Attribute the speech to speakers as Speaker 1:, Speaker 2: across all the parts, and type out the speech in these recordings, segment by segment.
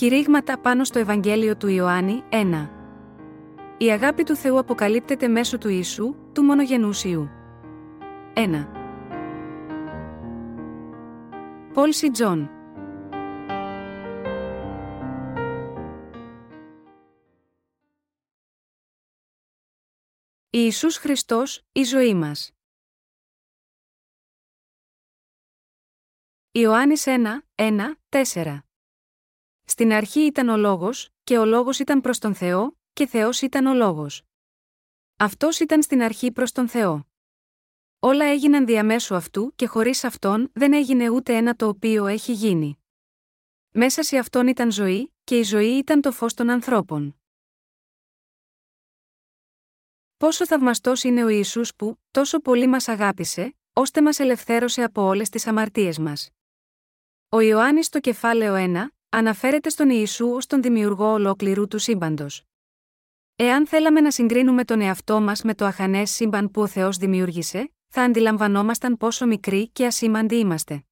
Speaker 1: Κηρύγματα πάνω στο Ευαγγέλιο του Ιωάννη 1. Η αγάπη του Θεού αποκαλύπτεται μέσω του Ιησού, του μονογενούς Υιού. 1. Πολ Σι Τζονγκ Ιησούς Χριστός, η ζωή μας. Ιωάννης 1, 1, 4 στην αρχή ήταν ο λόγος, και ο λόγος ήταν προς τον Θεό, και Θεός ήταν ο λόγος. Αυτός ήταν στην αρχή προς τον Θεό. Όλα έγιναν διαμέσου αυτού και χωρίς αυτόν δεν έγινε ούτε ένα το οποίο έχει γίνει. Μέσα σε αυτόν ήταν ζωή, και η ζωή ήταν το φως των ανθρώπων. Πόσο θαυμαστός είναι ο Ιησούς που, τόσο πολύ μας αγάπησε, ώστε μας ελευθέρωσε από όλες τις αμαρτίες μας. Ο Ιωάννης στο κεφάλαιο 1, αναφέρεται στον Ιησού ω τον δημιουργό ολόκληρου του σύμπαντος. Εάν θέλαμε να συγκρίνουμε τον εαυτό μας με το αχανές σύμπαν που ο Θεός δημιούργησε, θα αντιλαμβανόμασταν πόσο μικροί και ασήμαντοι είμαστε.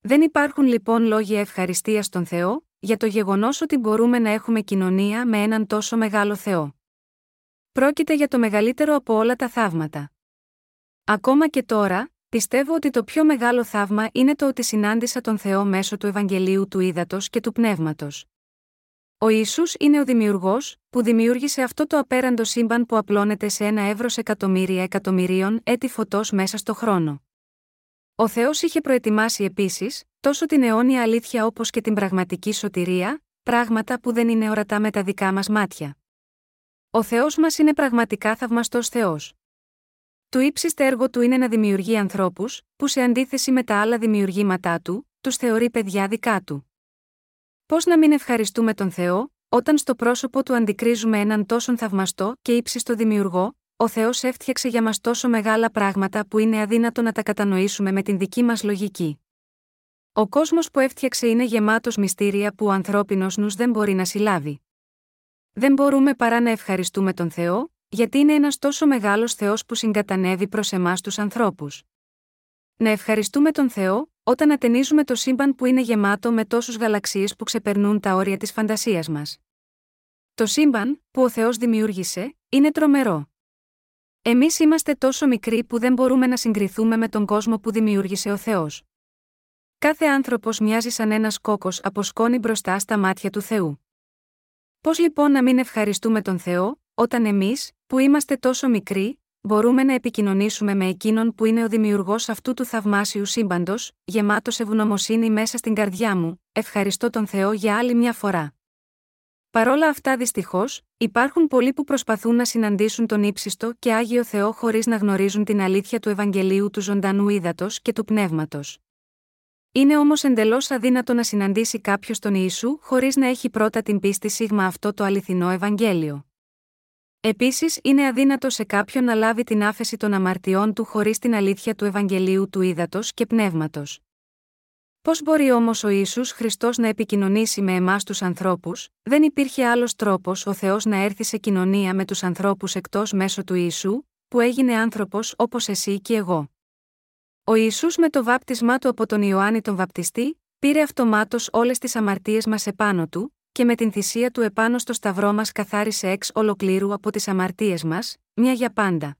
Speaker 1: Δεν υπάρχουν λοιπόν λόγια ευχαριστίας στον Θεό, για το γεγονός ότι μπορούμε να έχουμε κοινωνία με έναν τόσο μεγάλο Θεό. Πρόκειται για το μεγαλύτερο από όλα τα θαύματα. Ακόμα και τώρα, Πιστεύω ότι το πιο μεγάλο θαύμα είναι το ότι συνάντησα τον Θεό μέσω του Ευαγγελίου του Ήδατος και του Πνεύματος. Ο Ιησούς είναι ο Δημιουργός, που δημιούργησε αυτό το απέραντο σύμπαν που απλώνεται σε ένα εύρος εκατομμύρια εκατομμυρίων έτη φωτός μέσα στο χρόνο. Ο Θεός είχε προετοιμάσει επίσης, τόσο την αιώνια αλήθεια όπως και την πραγματική σωτηρία, πράγματα που δεν είναι ορατά με τα δικά μας μάτια. Ο Θεός μας είναι πραγματικά θαυμαστός Θεός. Το ύψιστε έργο του είναι να δημιουργεί ανθρώπους, που σε αντίθεση με τα άλλα δημιουργήματά του, τους θεωρεί παιδιά δικά του. Πώς να μην ευχαριστούμε τον Θεό, όταν στο πρόσωπο του αντικρίζουμε έναν τόσο θαυμαστό και ύψιστο δημιουργό, ο Θεός έφτιαξε για μας τόσο μεγάλα πράγματα που είναι αδύνατο να τα κατανοήσουμε με την δική μας λογική. Ο κόσμος που έφτιαξε είναι γεμάτος μυστήρια που ο ανθρώπινος νους δεν μπορεί να συλλάβει. Δεν μπορούμε παρά να ευχαριστούμε τον Θεό, γιατί είναι ένας τόσο μεγάλος Θεός που συγκατανεύει προς εμάς τους ανθρώπους. Να ευχαριστούμε τον Θεό, όταν ατενίζουμε το σύμπαν που είναι γεμάτο με τόσους γαλαξίες που ξεπερνούν τα όρια της φαντασίας μας. Το σύμπαν, που ο Θεός δημιούργησε, είναι τρομερό. Εμείς είμαστε τόσο μικροί που δεν μπορούμε να συγκριθούμε με τον κόσμο που δημιούργησε ο Θεός. Κάθε άνθρωπος μοιάζει σαν ένας κόκος από σκόνη μπροστά στα μάτια του Θεού. Πώς λοιπόν να μην ευχαριστούμε τον Θεό, όταν εμείς, που είμαστε τόσο μικροί, μπορούμε να επικοινωνήσουμε με εκείνον που είναι ο δημιουργός αυτού του θαυμάσιου σύμπαντος, γεμάτος ευγνωμοσύνη μέσα στην καρδιά μου, ευχαριστώ τον Θεό για άλλη μια φορά. Παρόλα αυτά, δυστυχώς, υπάρχουν πολλοί που προσπαθούν να συναντήσουν τον ύψιστο και άγιο Θεό χωρίς να γνωρίζουν την αλήθεια του Ευαγγελίου του ζωντανού ύδατος και του πνεύματος. Είναι όμως εντελώς αδύνατο να συναντήσει κάποιος τον Ιησού χωρίς να έχει πρώτα την πίστη σίγμα αυτό το αληθινό Ευαγγέλιο. Επίσης, είναι αδύνατο σε κάποιον να λάβει την άφεση των αμαρτιών του χωρίς την αλήθεια του Ευαγγελίου του ύδατο και πνεύματος. Πώς μπορεί όμως ο Ιησούς Χριστός να επικοινωνήσει με εμάς τους ανθρώπους, δεν υπήρχε άλλος τρόπος ο Θεός να έρθει σε κοινωνία με τους ανθρώπους εκτός μέσω του Ιησού, που έγινε άνθρωπος όπως εσύ και εγώ. Ο Ιησούς με το βάπτισμά του από τον Ιωάννη τον Βαπτιστή, πήρε αυτομάτως όλες τις αμαρτίες μας επάνω του, και με την θυσία του επάνω στο σταυρό μας καθάρισε εξ ολοκλήρου από τις αμαρτίες μας, μια για πάντα.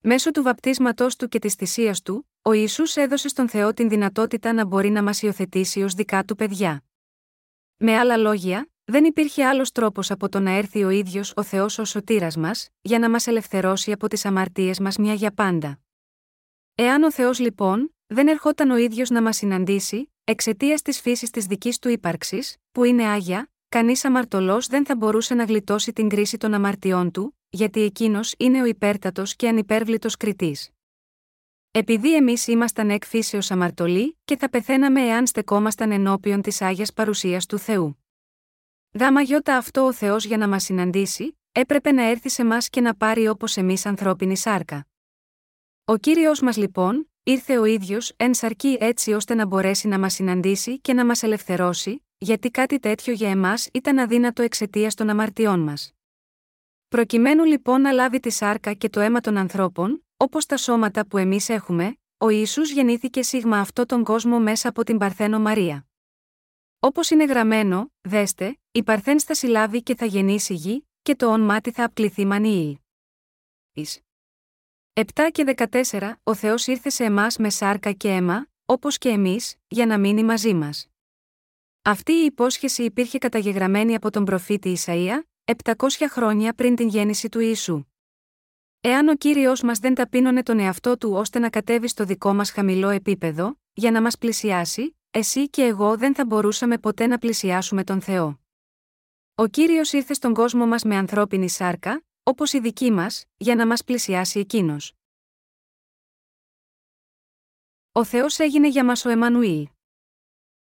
Speaker 1: Μέσω του βαπτίσματός του και της θυσίας του, ο Ιησούς έδωσε στον Θεό την δυνατότητα να μπορεί να μας υιοθετήσει ως δικά του παιδιά. Με άλλα λόγια, δεν υπήρχε άλλος τρόπος από το να έρθει ο ίδιος ο Θεός ως σωτήρας μας, για να μας ελευθερώσει από τις αμαρτίες μας μια για πάντα. Εάν ο Θεός λοιπόν, δεν ερχόταν ο ίδιος να μας συναντήσει, Εξαιτίας της φύσης της δικής του ύπαρξης, που είναι άγια, κανείς αμαρτωλός δεν θα μπορούσε να γλιτώσει την κρίση των αμαρτιών του, γιατί εκείνος είναι ο υπέρτατος και ανυπέρβλητος κριτής. Επειδή εμείς ήμασταν εκ φύσεως αμαρτωλοί και θα πεθαίναμε εάν στεκόμασταν ενώπιον της άγιας παρουσίας του Θεού. Δάμα γιώτα αυτό ο Θεός για να μας συναντήσει, έπρεπε να έρθει σε εμά και να πάρει όπως εμείς ανθρώπινη σάρκα. Ο κύριος μας λοιπόν, ήρθε ο ίδιος εν σαρκή έτσι ώστε να μπορέσει να μας συναντήσει και να μας ελευθερώσει, γιατί κάτι τέτοιο για εμάς ήταν αδύνατο εξαιτίας των αμαρτιών μας. Προκειμένου λοιπόν να λάβει τη σάρκα και το αίμα των ανθρώπων, όπως τα σώματα που εμείς έχουμε, ο Ιησούς γεννήθηκε σίγμα αυτό τον κόσμο μέσα από την Παρθένο Μαρία. Όπως είναι γραμμένο, δέστε, η Παρθένς θα συλλάβει και θα γεννήσει γη, και το όνμά θα απκληθεί μανίη. Εις. 7 και 14 Ο Θεός ήρθε σε εμάς με σάρκα και αίμα, όπως και εμείς, για να μείνει μαζί μας. Αυτή η υπόσχεση υπήρχε καταγεγραμμένη από τον προφήτη Ισαΐα, 700 χρόνια πριν την γέννηση του Ιησού. Εάν ο κύριος μας δεν ταπείνωνε τον εαυτό του ώστε να κατέβει στο δικό μας χαμηλό επίπεδο, για να μας πλησιάσει, εσύ και εγώ δεν θα μπορούσαμε ποτέ να πλησιάσουμε τον Θεό. Ο κύριος ήρθε στον κόσμο μας με ανθρώπινη σάρκα, όπως η δική μας, για να μας πλησιάσει εκείνος. Ο Θεός έγινε για μας ο Εμμανουήλ.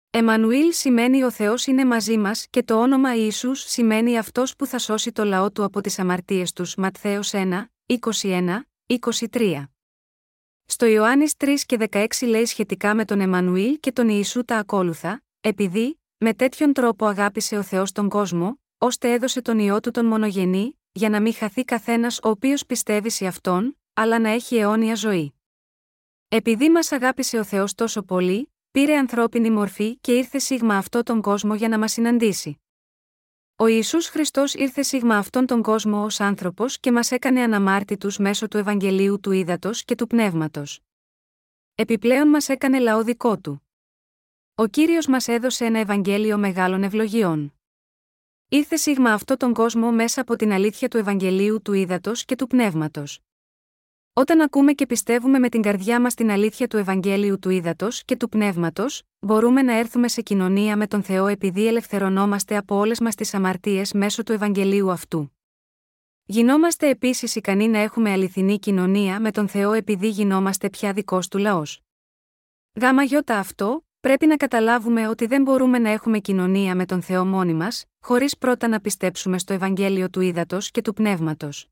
Speaker 1: Εμμανουήλ σημαίνει ο Θεός είναι μαζί μας και το όνομα Ιησούς σημαίνει αυτός που θα σώσει το λαό του από τις αμαρτίες τους. Ματθαίος 1, 21, 23. Στο Ιωάννης 3 και 16 λέει σχετικά με τον Εμμανουήλ και τον Ιησού τα ακόλουθα, επειδή, με τέτοιον τρόπο αγάπησε ο Θεός τον κόσμο, ώστε έδωσε τον ιό του τον μονογενή, για να μην χαθεί καθένας ο οποίος πιστεύει σε αυτόν, αλλά να έχει αιώνια ζωή. Επειδή μας αγάπησε ο Θεός τόσο πολύ, πήρε ανθρώπινη μορφή και ήρθε σίγμα αυτό τον κόσμο για να μας συναντήσει. Ο Ισού Χριστός ήρθε σίγμα αυτόν τον κόσμο ως άνθρωπος και μας έκανε αναμάρτητους μέσω του Ευαγγελίου του Ήδατος και του Πνεύματος. Επιπλέον μας έκανε λαό δικό του. Ο κύριος μας έδωσε ένα Ευαγγέλιο μεγάλων ευλογιών. Ήρθε σίγμα αυτό τον κόσμο μέσα από την αλήθεια του Ευαγγελίου του Ήδατος και του Πνεύματος. Όταν ακούμε και πιστεύουμε με την καρδιά μας την αλήθεια του Ευαγγέλιου του Ήδατος και του Πνεύματος, μπορούμε να έρθουμε σε κοινωνία με τον Θεό επειδή ελευθερωνόμαστε από όλες μας τις αμαρτίες μέσω του Ευαγγελίου αυτού. Γινόμαστε επίσης ικανοί να έχουμε αληθινή κοινωνία με τον Θεό επειδή γινόμαστε πια δικός του λαός. Γάμα γιώτα αυτό, πρέπει να καταλάβουμε ότι δεν μπορούμε να έχουμε κοινωνία με τον Θεό μόνοι μας, χωρίς πρώτα να πιστέψουμε στο Ευαγγέλιο του Ήδατος και του Πνεύματος.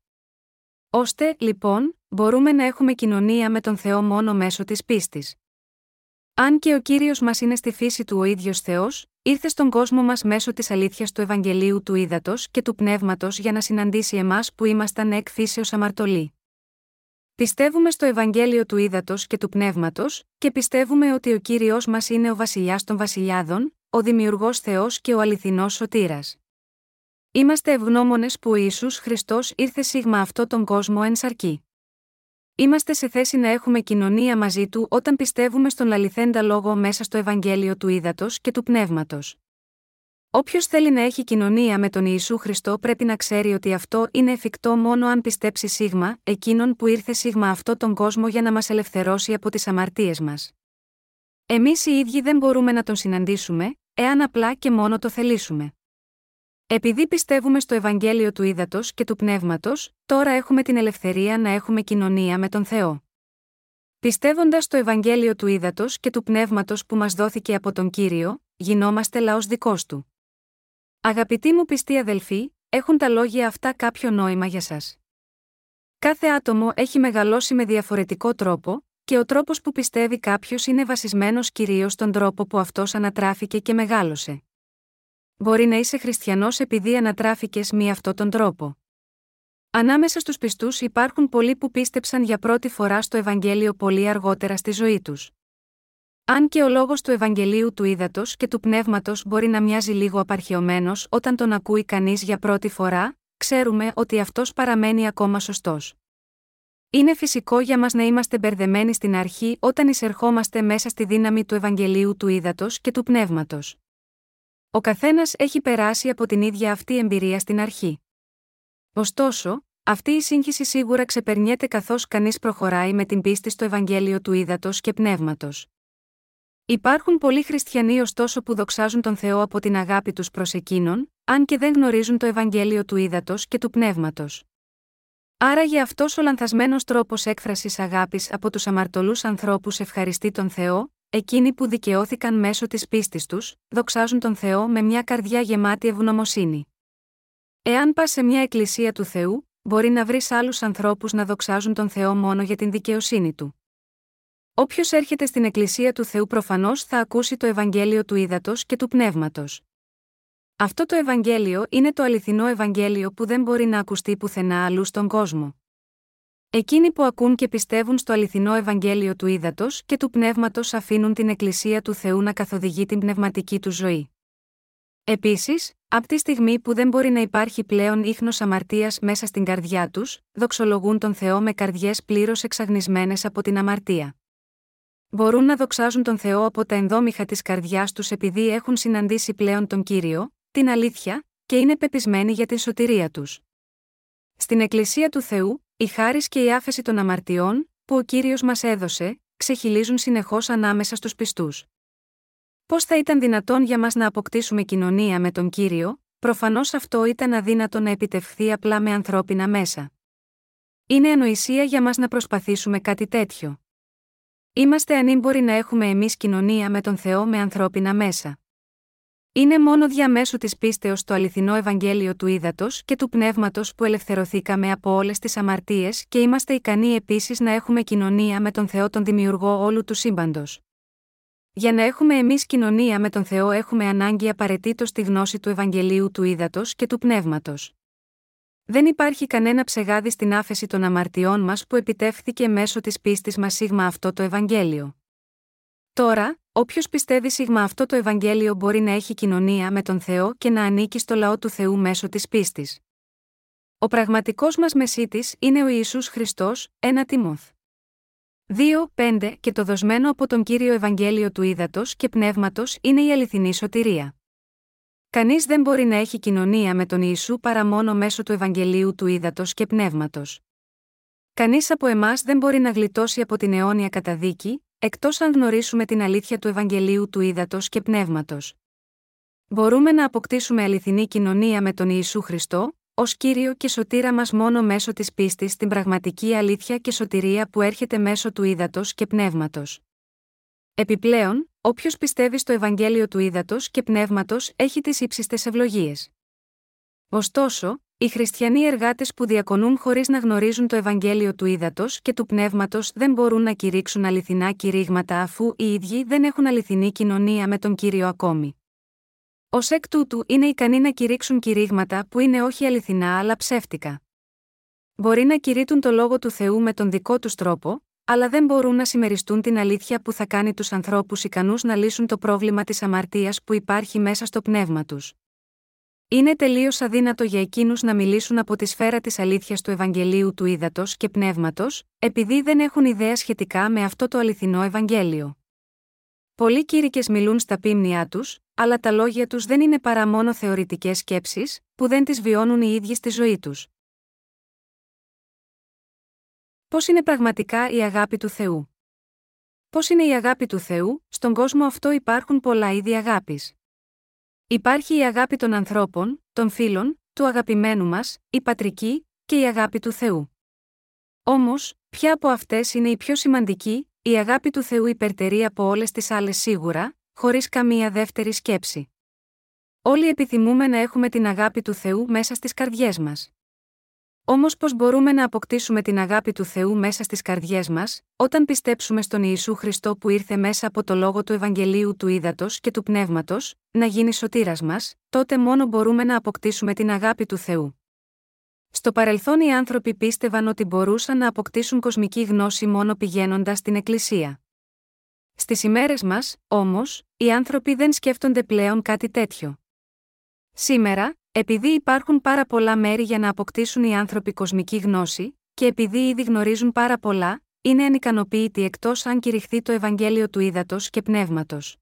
Speaker 1: Ώστε, λοιπόν, μπορούμε να έχουμε κοινωνία με τον Θεό μόνο μέσω της πίστης. Αν και ο κύριος μας είναι στη φύση του ο ίδιος Θεός, ήρθε στον κόσμο μας μέσω της αλήθειας του Ευαγγελίου του Ήδατος και του Πνεύματος για να συναντήσει εμάς που ήμασταν εκ φύσεως αμαρτωλοί. Πιστεύουμε στο Ευαγγέλιο του Ήδατος και του Πνεύματος, και πιστεύουμε ότι ο κύριος μας είναι ο Βασιλιάς των Βασιλιάδων, ο Δημιουργός Θεός και ο αληθινός Σωτήρας. Είμαστε ευγνώμονες που ο Ισού Χριστός ήρθε σίγμα αυτό τον κόσμο εν σαρκή. Είμαστε σε θέση να έχουμε κοινωνία μαζί του όταν πιστεύουμε στον αληθέντα λόγο μέσα στο Ευαγγέλιο του Ήδατος και του Πνεύματος. Όποιος θέλει να έχει κοινωνία με τον Ιησού Χριστό πρέπει να ξέρει ότι αυτό είναι εφικτό μόνο αν πιστέψει σίγμα, εκείνον που ήρθε σίγμα αυτό τον κόσμο για να μας ελευθερώσει από τις αμαρτίες μας. Εμείς οι ίδιοι δεν μπορούμε να τον συναντήσουμε, εάν απλά και μόνο το θελήσουμε. Επειδή πιστεύουμε στο Ευαγγέλιο του Ήδατος και του Πνεύματος, τώρα έχουμε την ελευθερία να έχουμε κοινωνία με τον Θεό. Πιστεύοντας το Ευαγγέλιο του Ήδατος και του Πνεύματος που μας δόθηκε από τον κύριο, γινόμαστε λαός δικός του. Αγαπητοί μου πιστοί αδελφοί, έχουν τα λόγια αυτά κάποιο νόημα για σας. Κάθε άτομο έχει μεγαλώσει με διαφορετικό τρόπο, και ο τρόπος που πιστεύει κάποιος είναι βασισμένος κυρίως στον τρόπο που αυτός ανατράφηκε και μεγάλωσε. Μπορεί να είσαι χριστιανός επειδή ανατράφηκες με αυτόν τον τρόπο. Ανάμεσα στους πιστούς υπάρχουν πολλοί που πίστεψαν για πρώτη φορά στο Ευαγγέλιο πολύ αργότερα στη ζωή τους. Αν και ο λόγος του Ευαγγελίου του ύδατο και του πνεύματος μπορεί να μοιάζει λίγο απαρχαιωμένος όταν τον ακούει κανείς για πρώτη φορά, ξέρουμε ότι αυτός παραμένει ακόμα σωστός. Είναι φυσικό για μας να είμαστε μπερδεμένοι στην αρχή όταν εισερχόμαστε μέσα στη δύναμη του Ευαγγελίου του ύδατο και του πνεύματος. Ο καθένας έχει περάσει από την ίδια αυτή εμπειρία στην αρχή. Ωστόσο, αυτή η σύγχυση σίγουρα ξεπερνιέται καθώς κανείς προχωράει με την πίστη στο Ευαγγέλιο του ύδατο και πνεύματος. Υπάρχουν πολλοί χριστιανοί ωστόσο που δοξάζουν τον Θεό από την αγάπη τους προς εκείνον, αν και δεν γνωρίζουν το Ευαγγέλιο του ύδατο και του πνεύματος. Άραγε αυτός ο λανθασμένος τρόπος έκφρασης αγάπης από τους αμαρτωλούς ανθρώπους ευχαριστεί τον Θεό, Εκείνοι που δικαιώθηκαν μέσω της πίστης τους, δοξάζουν τον Θεό με μια καρδιά γεμάτη ευγνωμοσύνη. Εάν πας σε μια εκκλησία του Θεού, μπορεί να βρεις άλλους ανθρώπους να δοξάζουν τον Θεό μόνο για την δικαιοσύνη του. Όποιος έρχεται στην εκκλησία του Θεού προφανώς θα ακούσει το Ευαγγέλιο του ύδατο και του πνεύματος. Αυτό το Ευαγγέλιο είναι το αληθινό Ευαγγέλιο που δεν μπορεί να ακουστεί πουθενά αλλού στον κόσμο. Εκείνοι που ακούν και πιστεύουν στο αληθινό Ευαγγέλιο του ύδατο και του πνεύματος αφήνουν την Εκκλησία του Θεού να καθοδηγεί την πνευματική του ζωή. Επίσης, από τη στιγμή που δεν μπορεί να υπάρχει πλέον ίχνος αμαρτίας μέσα στην καρδιά τους, δοξολογούν τον Θεό με καρδιές πλήρως εξαγνισμένες από την αμαρτία. Μπορούν να δοξάζουν τον Θεό από τα ενδόμηχα της καρδιάς τους επειδή έχουν συναντήσει πλέον τον κύριο, την αλήθεια, και είναι πεπισμένοι για την σωτηρία τους. Στην Εκκλησία του Θεού, η χάρη και η άφεση των αμαρτιών, που ο κύριος μας έδωσε, ξεχυλίζουν συνεχώς ανάμεσα στους πιστούς. Πώς θα ήταν δυνατόν για μας να αποκτήσουμε κοινωνία με τον κύριο, προφανώς αυτό ήταν αδύνατο να επιτευχθεί απλά με ανθρώπινα μέσα. Είναι ανοησία για μας να προσπαθήσουμε κάτι τέτοιο. Είμαστε ανήμποροι να έχουμε εμείς κοινωνία με τον Θεό με ανθρώπινα μέσα. Είναι μόνο διαμέσου της πίστεως το αληθινό Ευαγγέλιο του ύδατο και του πνεύματος που ελευθερωθήκαμε από όλες τις αμαρτίες και είμαστε ικανοί επίσης να έχουμε κοινωνία με τον Θεό τον Δημιουργό όλου του σύμπαντος. Για να έχουμε εμείς κοινωνία με τον Θεό, έχουμε ανάγκη απαραίτητος τη γνώση του Ευαγγελίου του ύδατο και του πνεύματος. Δεν υπάρχει κανένα ψεγάδι στην άφεση των αμαρτιών μας που επιτεύχθηκε μέσω της πίστης μας σίγμα αυτό το Ευαγγέλιο. Τώρα, όποιος πιστεύει σίγμα αυτό το Ευαγγέλιο μπορεί να έχει κοινωνία με τον Θεό και να ανήκει στο λαό του Θεού μέσω της πίστης. Ο πραγματικός μας μεσίτης είναι ο Ιησούς Χριστός, ένα Τιμόθ. 2, 5 και το δοσμένο από τον κύριο Ευαγγέλιο του ύδατο και πνεύματος είναι η αληθινή σωτηρία. Κανείς δεν μπορεί να έχει κοινωνία με τον Ιησού παρά μόνο μέσω του Ευαγγελίου του ύδατο και πνεύματος. Κανείς από εμάς δεν μπορεί να γλιτώσει από την αιώνια καταδίκη, εκτός αν γνωρίσουμε την αλήθεια του Ευαγγελίου του ύδατο και πνεύματος. Μπορούμε να αποκτήσουμε αληθινή κοινωνία με τον Ιησού Χριστό, ως κύριο και σωτήρα μας μόνο μέσω της πίστης στην πραγματική αλήθεια και σωτηρία που έρχεται μέσω του ύδατο και πνεύματος. Επιπλέον, όποιος πιστεύει στο Ευαγγέλιο του ύδατο και πνεύματος έχει τις ύψιστες ευλογίες. Ωστόσο, οι χριστιανοί εργάτες που διακονούν χωρίς να γνωρίζουν το Ευαγγέλιο του ύδατο και του πνεύματος δεν μπορούν να κηρύξουν αληθινά κηρύγματα αφού οι ίδιοι δεν έχουν αληθινή κοινωνία με τον κύριο ακόμη. Ω εκ τούτου είναι ικανοί να κηρύξουν κηρύγματα που είναι όχι αληθινά αλλά ψεύτικα. Μπορεί να κηρύττουν το λόγο του Θεού με τον δικό τους τρόπο, αλλά δεν μπορούν να συμμεριστούν την αλήθεια που θα κάνει τους ανθρώπους ικανούς να λύσουν το πρόβλημα της αμαρτίας που υπάρχει μέσα στο πνεύμα τους. Είναι τελείως αδύνατο για εκείνους να μιλήσουν από τη σφαίρα της αλήθειας του Ευαγγελίου του ύδατο και πνεύματος, επειδή δεν έχουν ιδέα σχετικά με αυτό το αληθινό Ευαγγέλιο. Πολλοί κήρυκες μιλούν στα πίμνια τους, αλλά τα λόγια τους δεν είναι παρά μόνο θεωρητικές σκέψεις, που δεν τις βιώνουν οι ίδιοι στη ζωή τους. Πώς είναι πραγματικά η αγάπη του Θεού; Πώς είναι η αγάπη του Θεού, στον κόσμο αυτό υπάρχουν πολλά είδη αγάπης. Υπάρχει η αγάπη των ανθρώπων, των φίλων, του αγαπημένου μας, η πατρική, και η αγάπη του Θεού. Όμως, ποια από αυτές είναι η πιο σημαντική, η αγάπη του Θεού υπερτερεί από όλες τις άλλες σίγουρα, χωρίς καμία δεύτερη σκέψη. Όλοι επιθυμούμε να έχουμε την αγάπη του Θεού μέσα στις καρδιές μας. Όμως πώς μπορούμε να αποκτήσουμε την αγάπη του Θεού μέσα στις καρδιές μας, όταν πιστέψουμε στον Ιησού Χριστό που ήρθε μέσα από το λόγο του Ευαγγελίου του Ήδατος και του Πνεύματος, να γίνει σωτήρας μας, τότε μόνο μπορούμε να αποκτήσουμε την αγάπη του Θεού. Στο παρελθόν οι άνθρωποι πίστευαν ότι μπορούσαν να αποκτήσουν κοσμική γνώση μόνο πηγαίνοντας στην Εκκλησία. Στις ημέρες μας, όμως, οι άνθρωποι δεν σκέφτονται πλέον κάτι τέτοιο. Σήμερα, επειδή υπάρχουν πάρα πολλά μέρη για να αποκτήσουν οι άνθρωποι κοσμική γνώση, και επειδή ήδη γνωρίζουν πάρα πολλά, είναι ανικανοποίητοι εκτός αν κηρυχθεί το Ευαγγέλιο του Ήδατος και Πνεύματος.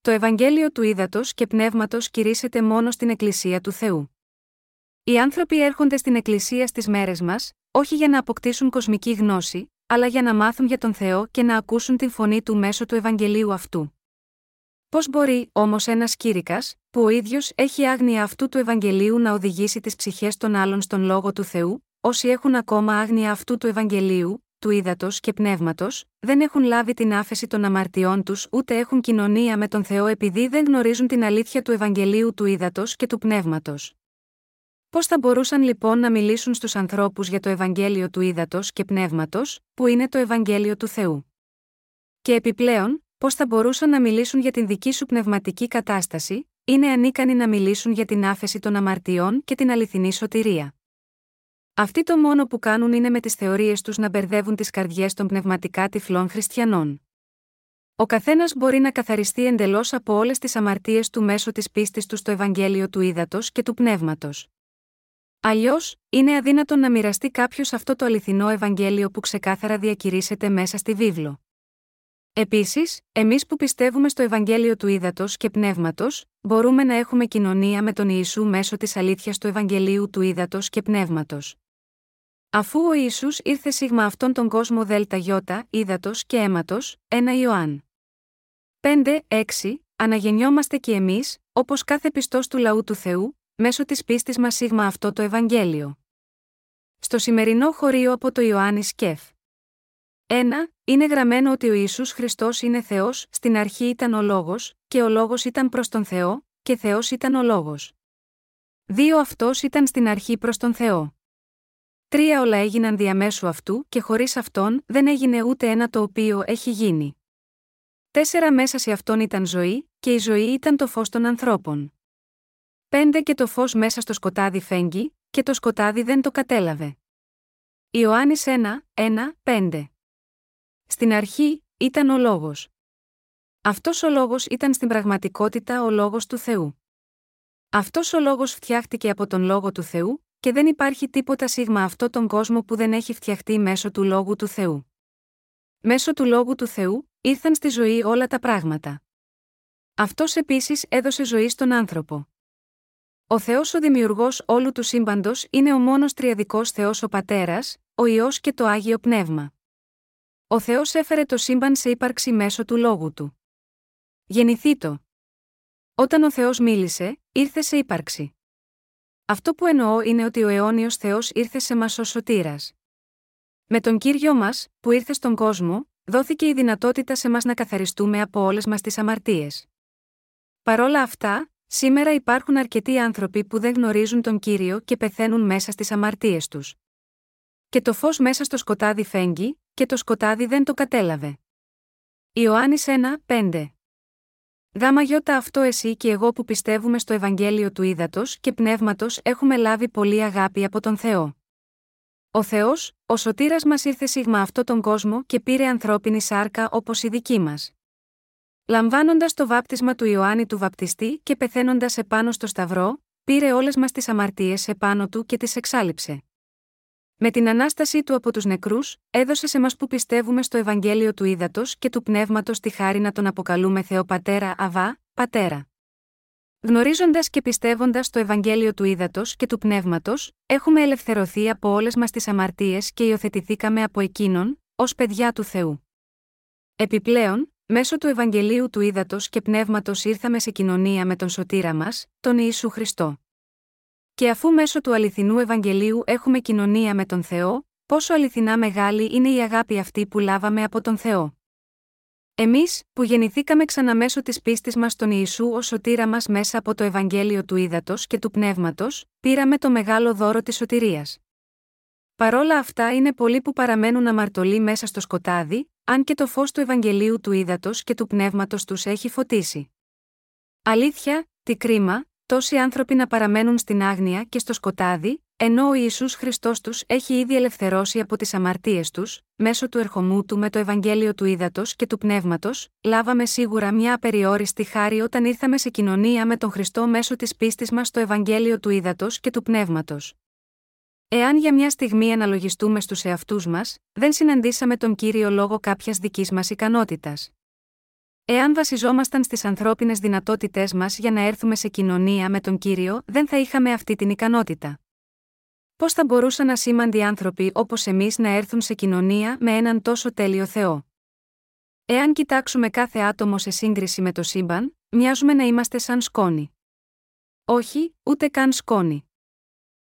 Speaker 1: Το Ευαγγέλιο του Ήδατος και Πνεύματος κηρύσσεται μόνο στην Εκκλησία του Θεού. Οι άνθρωποι έρχονται στην Εκκλησία στις μέρες μας, όχι για να αποκτήσουν κοσμική γνώση, αλλά για να μάθουν για τον Θεό και να ακούσουν την φωνή του μέσω του Ευαγγελίου αυτού. Πώς μπορεί, όμως, ένας κήρυκας, που ο ίδιος έχει άγνοια αυτού του Ευαγγελίου να οδηγήσει τις ψυχές των άλλων στον λόγο του Θεού, όσοι έχουν ακόμα άγνοια αυτού του Ευαγγελίου, του ύδατος και πνεύματος, δεν έχουν λάβει την άφεση των αμαρτιών τους ούτε έχουν κοινωνία με τον Θεό επειδή δεν γνωρίζουν την αλήθεια του Ευαγγελίου του ύδατος και του πνεύματος. Πώς θα μπορούσαν λοιπόν να μιλήσουν στους ανθρώπους για το Ευαγγέλιο του ύδατος και πνεύματος, που είναι το Ευαγγέλιο του Θεού; Και επιπλέον, πώς θα μπορούσαν να μιλήσουν για την δική σου πνευματική κατάσταση, είναι ανίκανοι να μιλήσουν για την άφεση των αμαρτιών και την αληθινή σωτηρία. Αυτοί το μόνο που κάνουν είναι με τις θεωρίες τους να μπερδεύουν τις καρδιές των πνευματικά τυφλών χριστιανών. Ο καθένας μπορεί να καθαριστεί εντελώς από όλες τις αμαρτίες του μέσω της πίστης του στο Ευαγγέλιο του Ήδατος και του Πνεύματος. Αλλιώς, είναι αδύνατο να μοιραστεί κάποιος αυτό το αληθινό Ευαγγέλιο που ξεκάθαρα διακηρύσσεται μέσα στη βίβλο. Επίσης, εμείς που πιστεύουμε στο Ευαγγέλιο του Ήδατος και Πνεύματος, μπορούμε να έχουμε κοινωνία με τον Ιησού μέσω της αλήθειας του Ευαγγελίου του Ήδατος και Πνεύματος. Αφού ο Ισού ήρθε σίγμα αυτόν τον κόσμο ΔΕΛΤΑ γιώτα, ύδατο και αίματος, 1 Ιωάνν. 5, 6, αναγεννιόμαστε και εμείς, όπως κάθε πιστός του λαού του Θεού, μέσω της πίστης μας σίγμα αυτό το Ευαγγέλιο. Στο σημερινό χωρίο από το Ιωάννη Σκεφ. 1. Είναι γραμμένο ότι ο Ιησούς Χριστός είναι Θεός, στην αρχή ήταν ο Λόγος, και ο Λόγος ήταν προς τον Θεό, και Θεός ήταν ο Λόγος. 2. Αυτός ήταν στην αρχή προς τον Θεό. Τρία όλα έγιναν διαμέσου αυτού και χωρίς αυτόν δεν έγινε ούτε ένα το οποίο έχει γίνει. Τέσσερα μέσα σε αυτόν ήταν ζωή, και η ζωή ήταν το φως των ανθρώπων. Πέντε και το φως μέσα στο σκοτάδι φέγγει, και το σκοτάδι δεν το κατέλαβε. Ιωάννης 1, 1, 5 Στην αρχή, ήταν ο Λόγος. Αυτός ο Λόγος ήταν στην πραγματικότητα ο Λόγος του Θεού. Αυτός ο Λόγος φτιάχτηκε από τον Λόγο του Θεού, και δεν υπάρχει τίποτα σίγμα αυτό τον κόσμο που δεν έχει φτιαχτεί μέσω του Λόγου του Θεού. Μέσω του Λόγου του Θεού, ήρθαν στη ζωή όλα τα πράγματα. Αυτός επίσης έδωσε ζωή στον άνθρωπο. Ο Θεός ο Δημιουργός όλου του σύμπαντος είναι ο μόνος τριαδικός Θεός ο Πατέρας, ο ιό και το άγιο πνεύμα. Ο Θεός έφερε το σύμπαν σε ύπαρξη μέσω του λόγου του. Γεννηθήτο. Όταν ο Θεός μίλησε, ήρθε σε ύπαρξη. Αυτό που εννοώ είναι ότι ο αιώνιος Θεός ήρθε σε μας ως σωτήρας. Με τον κύριο μας, που ήρθε στον κόσμο, δόθηκε η δυνατότητα σε μας να καθαριστούμε από όλες μας τις αμαρτίες. Παρόλα αυτά, σήμερα υπάρχουν αρκετοί άνθρωποι που δεν γνωρίζουν τον κύριο και πεθαίνουν μέσα στις αμαρτίες τους. Και το φως μέσα στο σκοτάδι φέγγει, και το σκοτάδι δεν το κατέλαβε. Ιωάννης 1, 5 Γάμα γιώτα αυτό εσύ και εγώ που πιστεύουμε στο Ευαγγέλιο του Ήδατος και Πνεύματος έχουμε λάβει πολύ αγάπη από τον Θεό. Ο Θεός, ο σωτήρας μας ήρθε σίγμα αυτό τον κόσμο και πήρε ανθρώπινη σάρκα όπως η δική μας. Λαμβάνοντας το βάπτισμα του Ιωάννη του Βαπτιστή και πεθαίνοντας επάνω στο Σταυρό, πήρε όλες μας τις αμαρτίες επάνω του και τις εξάλληψε. Με την ανάστασή του από τους νεκρούς, έδωσε σε μας που πιστεύουμε στο Ευαγγέλιο του Ήδατος και του Πνεύματος τη χάρη να τον αποκαλούμε Θεό Πατέρα Αβά, Πατέρα. Γνωρίζοντας και πιστεύοντας το Ευαγγέλιο του Ήδατος και του Πνεύματος, έχουμε ελευθερωθεί από όλες μας τις αμαρτίες και υιοθετηθήκαμε από εκείνον, ως παιδιά του Θεού. Επιπλέον, μέσω του Ευαγγελίου του Ήδατος και Πνεύματος ήρθαμε σε κοινωνία με τον σωτήρα μας, τον Ιησού Χριστό. Και αφού μέσω του αληθινού Ευαγγελίου έχουμε κοινωνία με τον Θεό, πόσο αληθινά μεγάλη είναι η αγάπη αυτή που λάβαμε από τον Θεό. Εμείς, που γεννηθήκαμε ξανά μέσω της πίστης μας στον Ιησού ως σωτήρα μας μέσα από το Ευαγγέλιο του Ήδατος και του Πνεύματος, πήραμε το μεγάλο δώρο της σωτηρίας. Παρόλα αυτά είναι πολλοί που παραμένουν αμαρτωλοί μέσα στο σκοτάδι, αν και το φως του Ευαγγελίου του Ήδατος και του Πνεύματος τους έχει φωτίσει. Αλήθεια, τι κρίμα, τόσοι άνθρωποι να παραμένουν στην άγνοια και στο σκοτάδι, ενώ ο Ιησούς Χριστός τους έχει ήδη ελευθερώσει από τις αμαρτίες τους, μέσω του ερχομού του με το Ευαγγέλιο του Ήδατος και του Πνεύματος, λάβαμε σίγουρα μια απεριόριστη χάρη όταν ήρθαμε σε κοινωνία με τον Χριστό μέσω της πίστης μας στο Ευαγγέλιο του Ήδατος και του Πνεύματος. Εάν για μια στιγμή αναλογιστούμε στους εαυτούς μας, δεν συναντήσαμε τον κύριο λόγο κάποιας δικής μας ικανότητας. Εάν βασιζόμασταν στις ανθρώπινες δυνατότητές μας για να έρθουμε σε κοινωνία με τον κύριο, δεν θα είχαμε αυτή την ικανότητα. Πώς θα μπορούσαν ασήμαντοι άνθρωποι όπως εμείς να έρθουν σε κοινωνία με έναν τόσο τέλειο Θεό; Εάν κοιτάξουμε κάθε άτομο σε σύγκριση με το σύμπαν, μοιάζουμε να είμαστε σαν σκόνη. Όχι, ούτε καν σκόνη.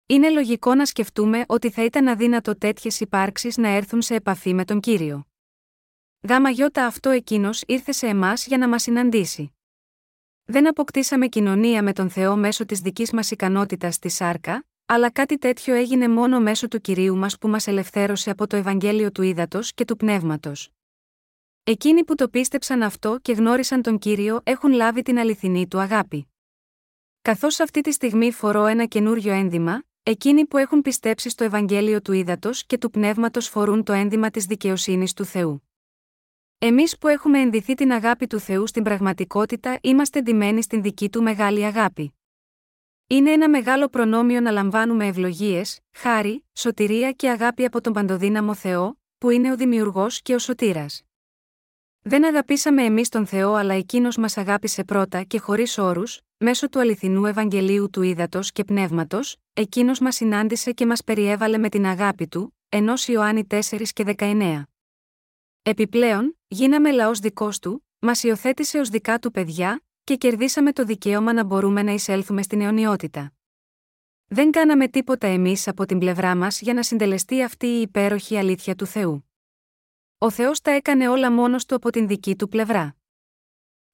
Speaker 1: Είναι λογικό να σκεφτούμε ότι θα ήταν αδύνατο τέτοιες υπάρξεις να έρθουν σε επαφή με τον κύριο. Γάμα γιώτα αυτό εκείνος ήρθε σε εμάς για να μας συναντήσει. Δεν αποκτήσαμε κοινωνία με τον Θεό μέσω της δικής μας ικανότητας στη σάρκα, αλλά κάτι τέτοιο έγινε μόνο μέσω του κυρίου μας που μας ελευθέρωσε από το Ευαγγέλιο του Ήδατος και του Πνεύματος. Εκείνοι που το πίστεψαν αυτό και γνώρισαν τον κύριο έχουν λάβει την αληθινή του αγάπη. Καθώς αυτή τη στιγμή φορώ ένα καινούριο ένδυμα, εκείνοι που έχουν πιστέψει στο Ευαγγέλιο του Ήδατος και του Πνεύματος φορούν το ένδυμα της δικαιοσύνης του Θεού. Εμείς που έχουμε ενδυθεί την αγάπη του Θεού στην πραγματικότητα είμαστε ντυμένοι στην δική του μεγάλη αγάπη. Είναι ένα μεγάλο προνόμιο να λαμβάνουμε ευλογίες, χάρη, σωτηρία και αγάπη από τον Παντοδύναμο Θεό, που είναι ο Δημιουργός και ο Σωτήρας. Δεν αγαπήσαμε εμείς τον Θεό, αλλά εκείνος μας αγάπησε πρώτα και χωρίς όρους, μέσω του αληθινού Ευαγγελίου του Ήδατος και Πνεύματος, εκείνος μας συνάντησε και μας περιέβαλε με την αγάπη του, ενός Ιωάννη 4 και 19. Επιπλέον, γίναμε λαός δικός του, μας υιοθέτησε ως δικά του παιδιά, και κερδίσαμε το δικαίωμα να μπορούμε να εισέλθουμε στην αιωνιότητα. Δεν κάναμε τίποτα εμείς από την πλευρά μας για να συντελεστεί αυτή η υπέροχη αλήθεια του Θεού. Ο Θεός τα έκανε όλα μόνος του από την δική του πλευρά.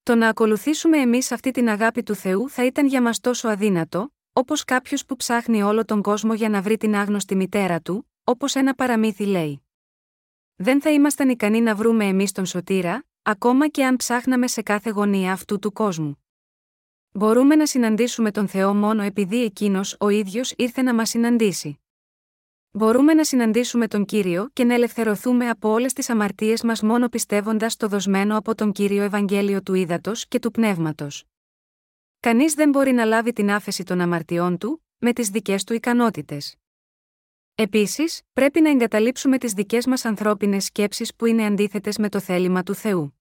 Speaker 1: Το να ακολουθήσουμε εμείς αυτή την αγάπη του Θεού θα ήταν για μας τόσο αδύνατο, όπως κάποιος που ψάχνει όλο τον κόσμο για να βρει την άγνωστη μητέρα του, όπως ένα παραμύθι λέει. Δεν θα ήμασταν ικανοί να βρούμε εμείς τον σωτήρα, ακόμα και αν ψάχναμε σε κάθε γωνία αυτού του κόσμου. Μπορούμε να συναντήσουμε τον Θεό μόνο επειδή εκείνος ο ίδιος ήρθε να μας συναντήσει. Μπορούμε να συναντήσουμε τον κύριο και να ελευθερωθούμε από όλες τις αμαρτίες μας μόνο πιστεύοντας το δοσμένο από τον κύριο Ευαγγέλιο του Ήδατος και του Πνεύματος. Κανείς δεν μπορεί να λάβει την άφεση των αμαρτιών του, με τις δικές του ικανότητες. Επίσης, πρέπει να εγκαταλείψουμε τις δικές μας ανθρώπινες σκέψεις που είναι αντίθετες με το θέλημα του Θεού.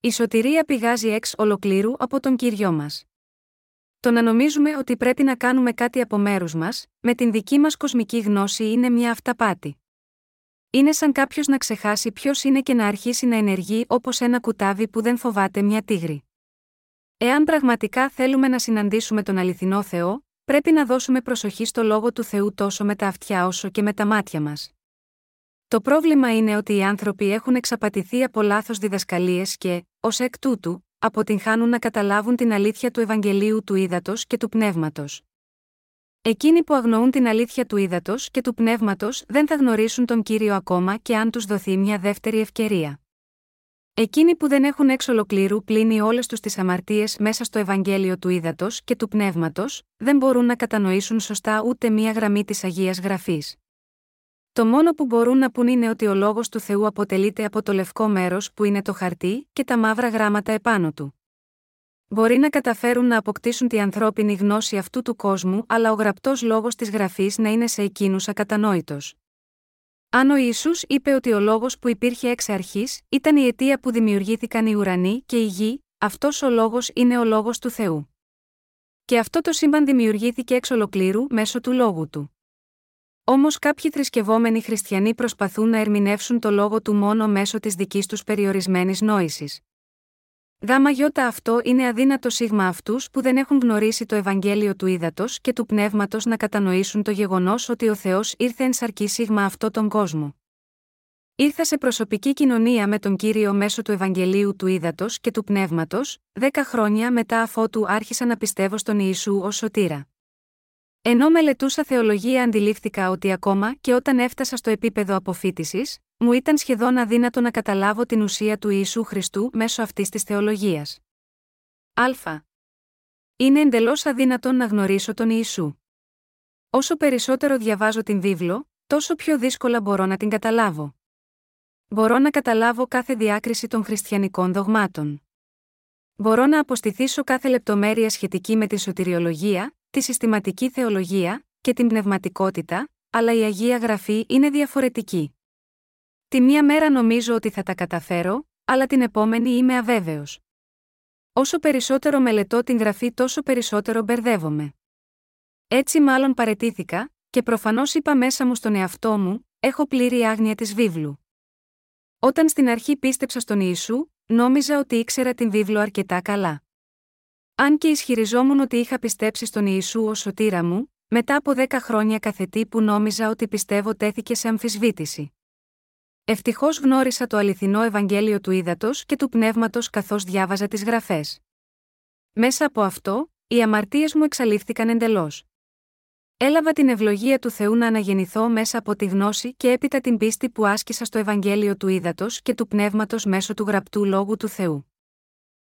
Speaker 1: Η σωτηρία πηγάζει εξ ολοκλήρου από τον κύριο μας. Το να νομίζουμε ότι πρέπει να κάνουμε κάτι από μέρους μας, με την δική μας κοσμική γνώση είναι μια αυταπάτη. Είναι σαν κάποιος να ξεχάσει ποιος είναι και να αρχίσει να ενεργεί όπως ένα κουτάβι που δεν φοβάται μια τίγρη. Εάν πραγματικά θέλουμε να συναντήσουμε τον αληθινό Θεό, πρέπει να δώσουμε προσοχή στο λόγο του Θεού τόσο με τα αυτιά όσο και με τα μάτια μας. Το πρόβλημα είναι ότι οι άνθρωποι έχουν εξαπατηθεί από λάθος διδασκαλίες και, ως εκ τούτου, αποτυγχάνουν να καταλάβουν την αλήθεια του Ευαγγελίου του Ήδατος και του Πνεύματος. Εκείνοι που αγνοούν την αλήθεια του Ήδατος και του Πνεύματος δεν θα γνωρίσουν τον κύριο ακόμα και αν τους δοθεί μια δεύτερη ευκαιρία. Εκείνοι που δεν έχουν έξω ολοκλήρου πλύνει όλες τους τις αμαρτίες μέσα στο Ευαγγέλιο του Ήδατος και του Πνεύματος, δεν μπορούν να κατανοήσουν σωστά ούτε μία γραμμή της Αγίας Γραφής. Το μόνο που μπορούν να πούν είναι ότι ο λόγος του Θεού αποτελείται από το λευκό μέρος που είναι το χαρτί και τα μαύρα γράμματα επάνω του. Μπορεί να καταφέρουν να αποκτήσουν τη ανθρώπινη γνώση αυτού του κόσμου, αλλά ο γραπτός λόγος της γραφής να είναι σε εκείνους ακατανόητος. Αν ο Ιησούς είπε ότι ο λόγος που υπήρχε εξ αρχής ήταν η αιτία που δημιουργήθηκαν οι ουρανοί και η γη, αυτός ο λόγος είναι ο λόγος του Θεού. Και αυτό το σύμπαν δημιουργήθηκε εξ ολοκλήρου μέσω του λόγου του. Όμως κάποιοι θρησκευόμενοι χριστιανοί προσπαθούν να ερμηνεύσουν το λόγο του μόνο μέσω της δικής τους περιορισμένης νόησης. Γάμα γιώτα αυτό είναι αδύνατο σίγμα αυτούς που δεν έχουν γνωρίσει το Ευαγγέλιο του ύδατο και του πνεύματος να κατανοήσουν το γεγονός ότι ο Θεός ήρθε εν σαρκή σίγμα αυτό τον κόσμο. Ήρθα σε προσωπική κοινωνία με τον κύριο μέσω του Ευαγγελίου του ύδατο και του πνεύματος, δέκα χρόνια μετά αφότου άρχισα να πιστεύω στον Ιησού ως σωτήρα. Ενώ μελετούσα θεολογία, αντιλήφθηκα ότι ακόμα και όταν έφτασα στο επίπεδο αποφύτησης, μου ήταν σχεδόν αδύνατο να καταλάβω την ουσία του Ιησού Χριστού μέσω αυτής της θεολογίας. Α. Είναι εντελώς αδύνατο να γνωρίσω τον Ιησού. Όσο περισσότερο διαβάζω την βίβλο, τόσο πιο δύσκολα μπορώ να την καταλάβω. Μπορώ να καταλάβω κάθε διάκριση των χριστιανικών δογμάτων. Μπορώ να αποστηθήσω κάθε λεπτομέρεια σχετική με τη σωτηριολογία, τη συστηματική θεολογία και την πνευματικότητα, αλλά η Αγία Γραφή είναι διαφορετική. Τη μία μέρα νομίζω ότι θα τα καταφέρω, αλλά την επόμενη είμαι αβέβαιος. Όσο περισσότερο μελετώ την Γραφή τόσο περισσότερο μπερδεύομαι. Έτσι μάλλον παρετήθηκα, και προφανώς είπα μέσα μου στον εαυτό μου, έχω πλήρη άγνοια της βίβλου. Όταν στην αρχή πίστεψα στον Ιησού, νόμιζα ότι ήξερα την βίβλο αρκετά καλά. Αν και ισχυριζόμουν ότι είχα πιστέψει στον Ιησού ως σωτήρα μου, μετά από δέκα χρόνια καθετή που νόμιζα ότι πιστεύω τέθηκε σε αμφισβήτηση. Ευτυχώς γνώρισα το αληθινό Ευαγγέλιο του ύδατο και του πνεύματος καθώς διάβαζα τις γραφές. Μέσα από αυτό, οι αμαρτίες μου εξαλείφθηκαν εντελώς. Έλαβα την ευλογία του Θεού να αναγεννηθώ μέσα από τη γνώση και έπειτα την πίστη που άσκησα στο Ευαγγέλιο του ύδατο και του πνεύματος μέσω του γραπτού λόγου του Θεού.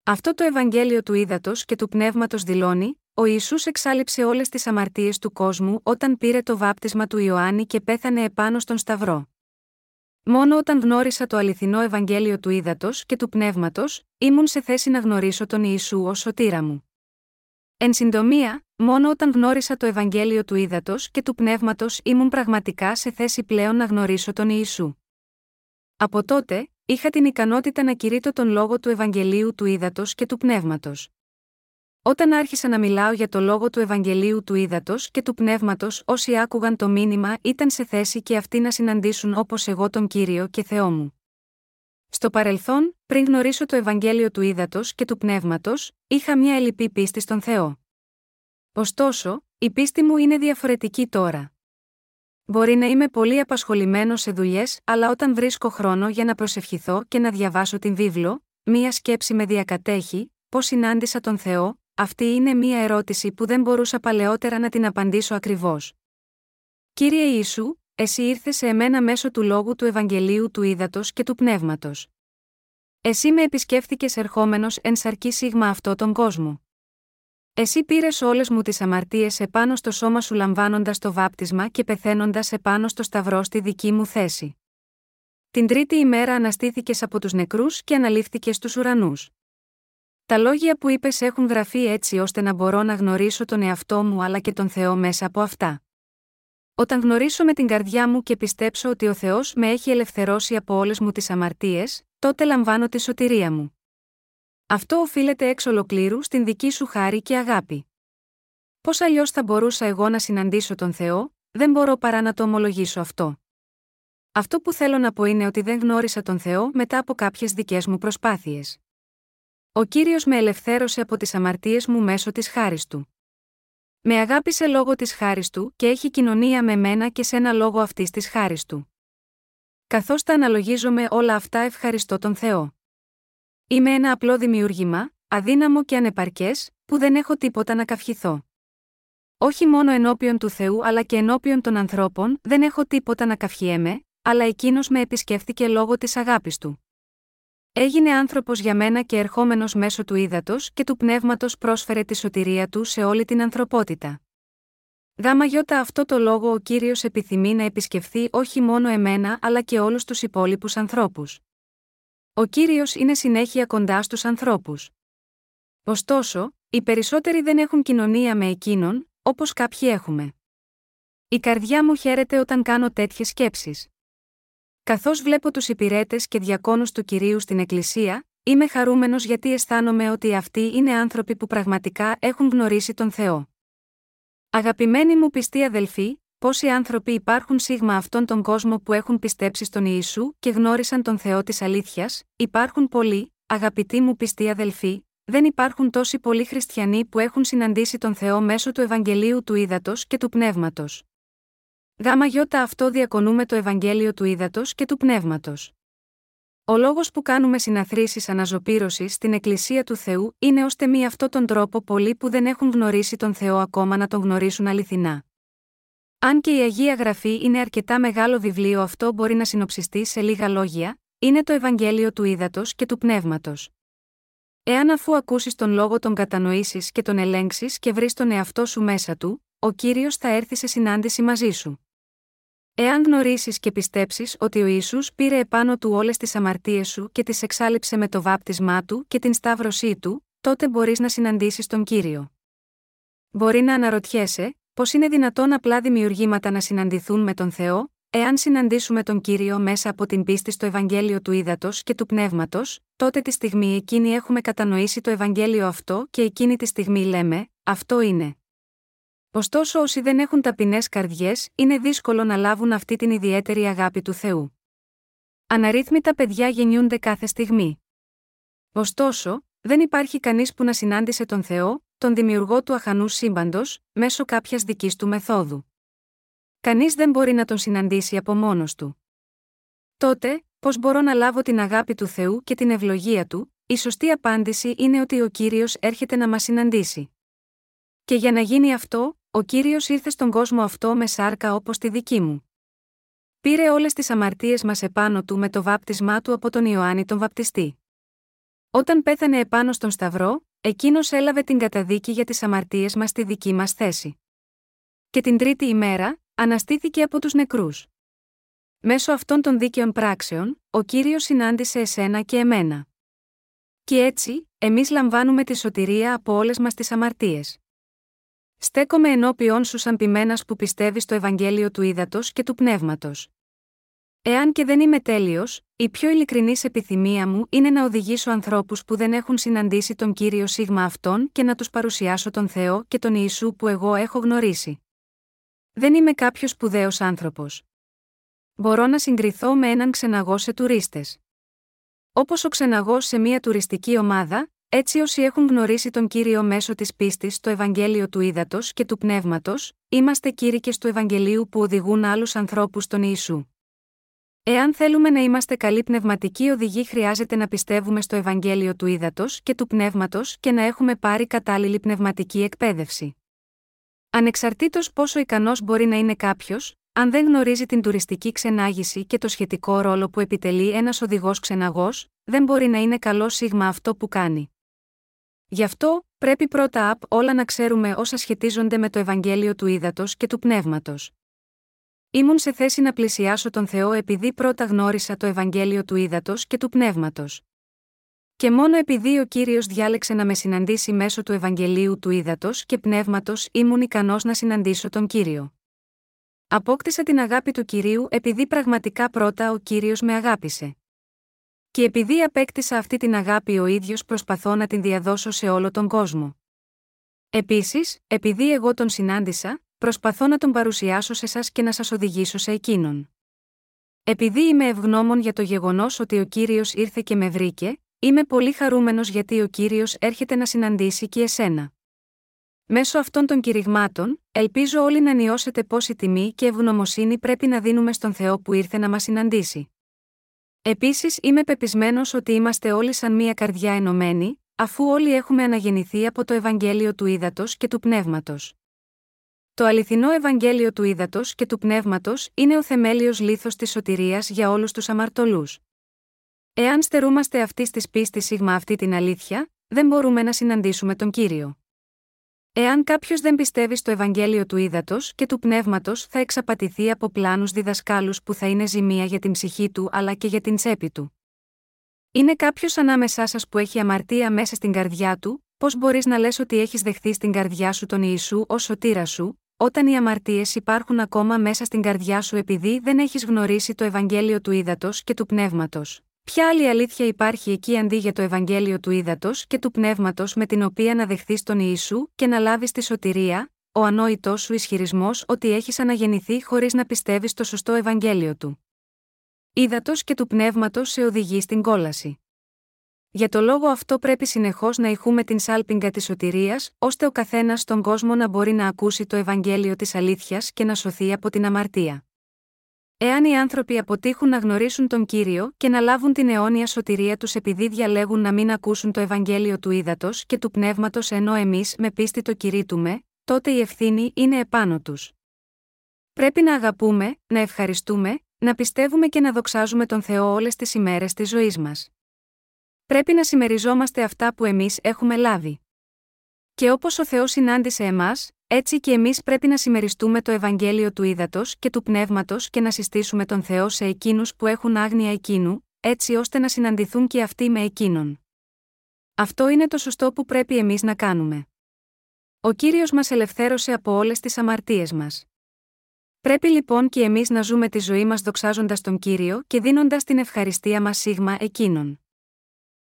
Speaker 1: Αυτό το Ευαγγέλιο του ύδατο και του πνεύματος δηλώνει, ο Ιησούς εξάλληψε όλες τις αμαρτίες του κόσμου όταν πήρε το βάπτισμα του Ιωάννη και πέθανε επάνω στον Σταυρό. Μόνο όταν γνώρισα το αληθινό Ευαγγέλιο του ύδατο και του πνεύματος, ήμουν σε θέση να γνωρίσω τον Ιησού ως σωτήρα μου. Εν συντομία, μόνο όταν γνώρισα το Ευαγγέλιο του ύδατο και του πνεύματος ήμουν πραγματικά σε θέση πλέον να γνωρίσω τον Ιησού. Από τότε, είχα την ικανότητα να κηρύττω τον λόγο του Ευαγγελίου του ύδατο και του πνεύματος. Όταν άρχισα να μιλάω για το λόγο του Ευαγγελίου του ύδατο και του πνεύματος, όσοι άκουγαν το μήνυμα ήταν σε θέση και αυτοί να συναντήσουν όπως εγώ τον κύριο και Θεό μου. Στο παρελθόν, πριν γνωρίσω το Ευαγγέλιο του ύδατο και του πνεύματος, είχα μια ελλειπή πίστη στον Θεό. Ωστόσο, η πίστη μου είναι διαφορετική τώρα. Μπορεί να είμαι πολύ απασχολημένος σε δουλειές, αλλά όταν βρίσκω χρόνο για να προσευχηθώ και να διαβάσω την βίβλο, μία σκέψη με διακατέχει, πώ συνάντησα τον Θεό, αυτή είναι μία ερώτηση που δεν μπορούσα παλαιότερα να την απαντήσω ακριβώς. Κύριε Ιησού, εσύ ήρθες σε εμένα μέσω του λόγου του Ευαγγελίου του Ήδατος και του Πνεύματος. Εσύ με επισκέφθηκες ερχόμενος εν σαρκή σίγμα αυτό τον κόσμο. Εσύ πήρες όλες μου τις αμαρτίες επάνω στο σώμα σου λαμβάνοντας το βάπτισμα και πεθαίνοντας επάνω στο σταυρό στη δική μου θέση. Την τρίτη ημέρα αναστήθηκες από τους νεκρούς και αναλήφθηκες στου ουρανούς. Τα λόγια που είπες έχουν γραφεί έτσι ώστε να μπορώ να γνωρίσω τον εαυτό μου αλλά και τον Θεό μέσα από αυτά. Όταν γνωρίσω με την καρδιά μου και πιστέψω ότι ο Θεός με έχει ελευθερώσει από όλες μου τις αμαρτίες, τότε λαμβάνω τη σωτηρία μου. Αυτό οφείλεται εξ ολοκλήρου στην δική σου χάρη και αγάπη. Πώς αλλιώς θα μπορούσα εγώ να συναντήσω τον Θεό, δεν μπορώ παρά να το ομολογήσω αυτό. Αυτό που θέλω να πω είναι ότι δεν γνώρισα τον Θεό μετά από κάποιες δικές μου προσπάθειες. Ο κύριος με ελευθέρωσε από τις αμαρτίες μου μέσω της χάρης του. Με αγάπησε λόγω της χάρης του και έχει κοινωνία με μένα και σε ένα λόγο αυτής της χάρης του. Καθώς τα αναλογίζομαι όλα αυτά, ευχαριστώ τον Θεό. Είμαι ένα απλό δημιούργημα, αδύναμο και ανεπαρκές, που δεν έχω τίποτα να καυχηθώ. Όχι μόνο ενώπιον του Θεού αλλά και ενώπιον των ανθρώπων, δεν έχω τίποτα να καυχιέμαι, αλλά εκείνος με επισκέφθηκε λόγω της αγάπης του. Έγινε άνθρωπος για μένα και ερχόμενος μέσω του ύδατος και του πνεύματος πρόσφερε τη σωτηρία του σε όλη την ανθρωπότητα. Γάμα γιώτα αυτό το λόγο ο κύριος επιθυμεί να επισκεφθεί όχι μόνο εμένα αλλά και όλους τους υπόλοιπους ανθρώπους. Ο κύριος είναι συνέχεια κοντά στους ανθρώπους. Ωστόσο, οι περισσότεροι δεν έχουν κοινωνία με εκείνον, όπως κάποιοι έχουμε. Η καρδιά μου χαίρεται όταν κάνω τέτοιες σκέψεις. Καθώς βλέπω τους υπηρέτες και διακόνους του κυρίου στην Εκκλησία, είμαι χαρούμενος γιατί αισθάνομαι ότι αυτοί είναι άνθρωποι που πραγματικά έχουν γνωρίσει τον Θεό. Αγαπημένοι μου πιστοί αδελφοί, πόσοι άνθρωποι υπάρχουν σίγμα αυτόν τον κόσμο που έχουν πιστέψει στον Ιησού και γνώρισαν τον Θεό της αλήθειας, υπάρχουν πολλοί, αγαπητοί μου πιστοί αδελφοί, δεν υπάρχουν τόσοι πολλοί χριστιανοί που έχουν συναντήσει τον Θεό μέσω του Ευαγγελίου του Ήδατος και του Πνεύματος. Γάμα γιώτα αυτό διακονούμε το Ευαγγέλιο του Ήδατος και του Πνεύματος. Ο λόγος που κάνουμε συναθρήσεις αναζωπήρωσης στην Εκκλησία του Θεού είναι ώστε μη αυτόν τον τρόπο πολλοί που δεν έχουν γνωρίσει τον Θεό ακόμα να τον γνωρίσουν αληθινά. Αν και η Αγία Γραφή είναι αρκετά μεγάλο βιβλίο, αυτό μπορεί να συνοψιστεί σε λίγα λόγια, είναι το Ευαγγέλιο του Ήδατος και του Πνεύματος. Εάν αφού ακούσεις τον λόγο τον κατανοήσεις και τον ελέγξεις και βρεις τον εαυτό σου μέσα του, ο κύριος θα έρθει σε συνάντηση μαζί σου. Εάν γνωρίσεις και πιστέψεις ότι ο Ισού πήρε επάνω του όλες τις αμαρτίες σου και τις εξάλληψε με το βάπτισμά του και την σταύρωσή του, τότε μπορείς να συναντήσεις τον κύριο. Μπορεί να αναρωτιέσαι, πώς είναι δυνατόν απλά δημιουργήματα να συναντηθούν με τον Θεό, εάν συναντήσουμε τον κύριο μέσα από την πίστη στο Ευαγγέλιο του Ήδατος και του Πνεύματος, τότε τη στιγμή εκείνη έχουμε κατανοήσει το Ευαγγέλιο αυτό και εκείνη τη στιγμή λέμε, Αυτό είναι. Ωστόσο, όσοι δεν έχουν ταπεινές καρδιές, είναι δύσκολο να λάβουν αυτή την ιδιαίτερη αγάπη του Θεού. Αναρρύθμιτα παιδιά γεννιούνται κάθε στιγμή. Ωστόσο, δεν υπάρχει κανείς που να συνάντησε τον Θεό, τον δημιουργό του αχανού σύμπαντος, μέσω κάποιας δικής του μεθόδου. Κανείς δεν μπορεί να τον συναντήσει από μόνος του. Τότε, πώς μπορώ να λάβω την αγάπη του Θεού και την ευλογία του, η σωστή απάντηση είναι ότι ο κύριος έρχεται να μας συναντήσει. Και για να γίνει αυτό, ο κύριος ήρθε στον κόσμο αυτό με σάρκα όπως τη δική μου. Πήρε όλες τις αμαρτίες μας επάνω του με το βάπτισμά του από τον Ιωάννη τον Βαπτιστή. Όταν πέθανε επάνω στον Σταυρό, εκείνος έλαβε την καταδίκη για τις αμαρτίες μας στη δική μας θέση. Και την τρίτη ημέρα, αναστήθηκε από τους νεκρούς. Μέσω αυτών των δίκαιων πράξεων, ο κύριος συνάντησε εσένα και εμένα. Και έτσι, εμείς λαμβάνουμε τη σωτηρία από όλες μας τις αμαρτίες. Στέκομαι ενώπιον σου σαν πειμένα που πιστεύει στο Ευαγγέλιο του Ήδατος και του Πνεύματος. Εάν και δεν είμαι τέλειος, η πιο ειλικρινής επιθυμία μου είναι να οδηγήσω ανθρώπους που δεν έχουν συναντήσει τον κύριο Σίγμα αυτόν και να τους παρουσιάσω τον Θεό και τον Ιησού που εγώ έχω γνωρίσει. Δεν είμαι κάποιος σπουδαίος άνθρωπος. Μπορώ να συγκριθώ με έναν ξεναγό σε τουρίστες. Όπως ο ξεναγός σε μια τουριστική ομάδα, έτσι όσοι έχουν γνωρίσει τον κύριο μέσω της πίστης στο Ευαγγέλιο του Ήδατος και του Πνεύματος, είμαστε κήρυκε του Ευαγγελίου που οδηγούν άλλους ανθρώπους στον Ιησού. Εάν θέλουμε να είμαστε καλοί πνευματικοί οδηγοί, χρειάζεται να πιστεύουμε στο Ευαγγέλιο του Ήδατος και του Πνεύματος και να έχουμε πάρει κατάλληλη πνευματική εκπαίδευση. Ανεξαρτήτως πόσο ικανός μπορεί να είναι κάποιος, αν δεν γνωρίζει την τουριστική ξενάγηση και το σχετικό ρόλο που επιτελεί ένας οδηγός ξεναγός, δεν μπορεί να είναι καλό σίγμα αυτό που κάνει. Γι' αυτό, πρέπει πρώτα απ' όλα να ξέρουμε όσα σχετίζονται με το Ευαγγέλιο του Ήδατος και του Πνεύματος. Ήμουν σε θέση να πλησιάσω τον Θεό επειδή πρώτα γνώρισα το Ευαγγέλιο του Ήδατος και του Πνεύματος. Και μόνο επειδή ο κύριος διάλεξε να με συναντήσει μέσω του Ευαγγελίου του Ήδατος και Πνεύματος ήμουν ικανός να συναντήσω τον κύριο. Απόκτησα την αγάπη του κυρίου επειδή πραγματικά πρώτα ο κύριος με αγάπησε. Και επειδή απέκτησα αυτή την αγάπη ο ίδιος προσπαθώ να την διαδώσω σε όλο τον κόσμο. Επίσης, επειδή εγώ τον συνάντησα, προσπαθώ να τον παρουσιάσω σε εσά και να σας οδηγήσω σε εκείνον. Επειδή είμαι ευγνώμων για το γεγονός ότι ο κύριος ήρθε και με βρήκε, είμαι πολύ χαρούμενος γιατί ο κύριος έρχεται να συναντήσει και εσένα. Μέσω αυτών των κηρυγμάτων, ελπίζω όλοι να νιώσετε πόση τιμή και ευγνωμοσύνη πρέπει να δίνουμε στον Θεό που ήρθε να μας συναντήσει. Επίσης είμαι πεπισμένος ότι είμαστε όλοι σαν μία καρδιά ενωμένοι, αφού όλοι έχουμε αναγεννηθεί από το Ευαγγέλιο του Ήδατος και του Πνεύματος. Το αληθινό Ευαγγέλιο του Ήδατος και του Πνεύματος είναι ο θεμέλιος λίθος της σωτηρίας για όλους τους αμαρτωλούς. Εάν στερούμαστε αυτής της πίστης σίγμα αυτή την αλήθεια, δεν μπορούμε να συναντήσουμε τον κύριο. Εάν κάποιος δεν πιστεύει στο Ευαγγέλιο του Ήδατος και του Πνεύματος, θα εξαπατηθεί από πλάνους διδασκάλους που θα είναι ζημία για την ψυχή του αλλά και για την τσέπη του. Είναι κάποιος ανάμεσά σας που έχει αμαρτία μέσα στην καρδιά του, πώς μπορείς να λες ότι έχεις δεχθεί στην καρδιά σου τον Ιησού ως σωτήρα σου, όταν οι αμαρτίες υπάρχουν ακόμα μέσα στην καρδιά σου επειδή δεν έχεις γνωρίσει το Ευαγγέλιο του Ήδατος και του Πνεύματος; Ποια άλλη αλήθεια υπάρχει εκεί αντί για το Ευαγγέλιο του Ήδατος και του Πνεύματος με την οποία να δεχθείς τον Ιησού και να λάβεις τη σωτηρία, ο ανόητός σου ισχυρισμός ότι έχεις αναγεννηθεί χωρίς να πιστεύεις στο σωστό Ευαγγέλιο του. Ήδατος και του Πνεύματος σε οδηγεί στην κόλαση. Για το λόγο αυτό πρέπει συνεχώς να ηχούμε την σάλπιγγα της σωτηρίας, ώστε ο καθένας στον κόσμο να μπορεί να ακούσει το Ευαγγέλιο της αλήθειας και να σωθεί από την αμαρτία. Εάν οι άνθρωποι αποτύχουν να γνωρίσουν τον κύριο και να λάβουν την αιώνια σωτηρία τους επειδή διαλέγουν να μην ακούσουν το Ευαγγέλιο του ύδατος και του πνεύματος ενώ εμείς με πίστη το κηρύττουμε, τότε η ευθύνη είναι επάνω τους. Πρέπει να αγαπούμε, να ευχαριστούμε, να πιστεύουμε και να δοξάζουμε τον Θεό όλες τις ημέρες της ζωής μας. Πρέπει να συμμεριζόμαστε αυτά που εμείς έχουμε λάβει. Και όπως ο Θεός συνάντησε εμάς, έτσι και εμείς πρέπει να συμμεριστούμε το Ευαγγέλιο του ύδατο και του πνεύματος και να συστήσουμε τον Θεό σε εκείνους που έχουν άγνοια εκείνου, έτσι ώστε να συναντηθούν και αυτοί με εκείνον. Αυτό είναι το σωστό που πρέπει εμείς να κάνουμε. Ο κύριος μας ελευθέρωσε από όλες τις αμαρτίες μας. Πρέπει λοιπόν και εμείς να ζούμε τη ζωή μας δοξάζοντας τον κύριο και δίνοντας την ευχαριστία μας σίγμα εκείνον.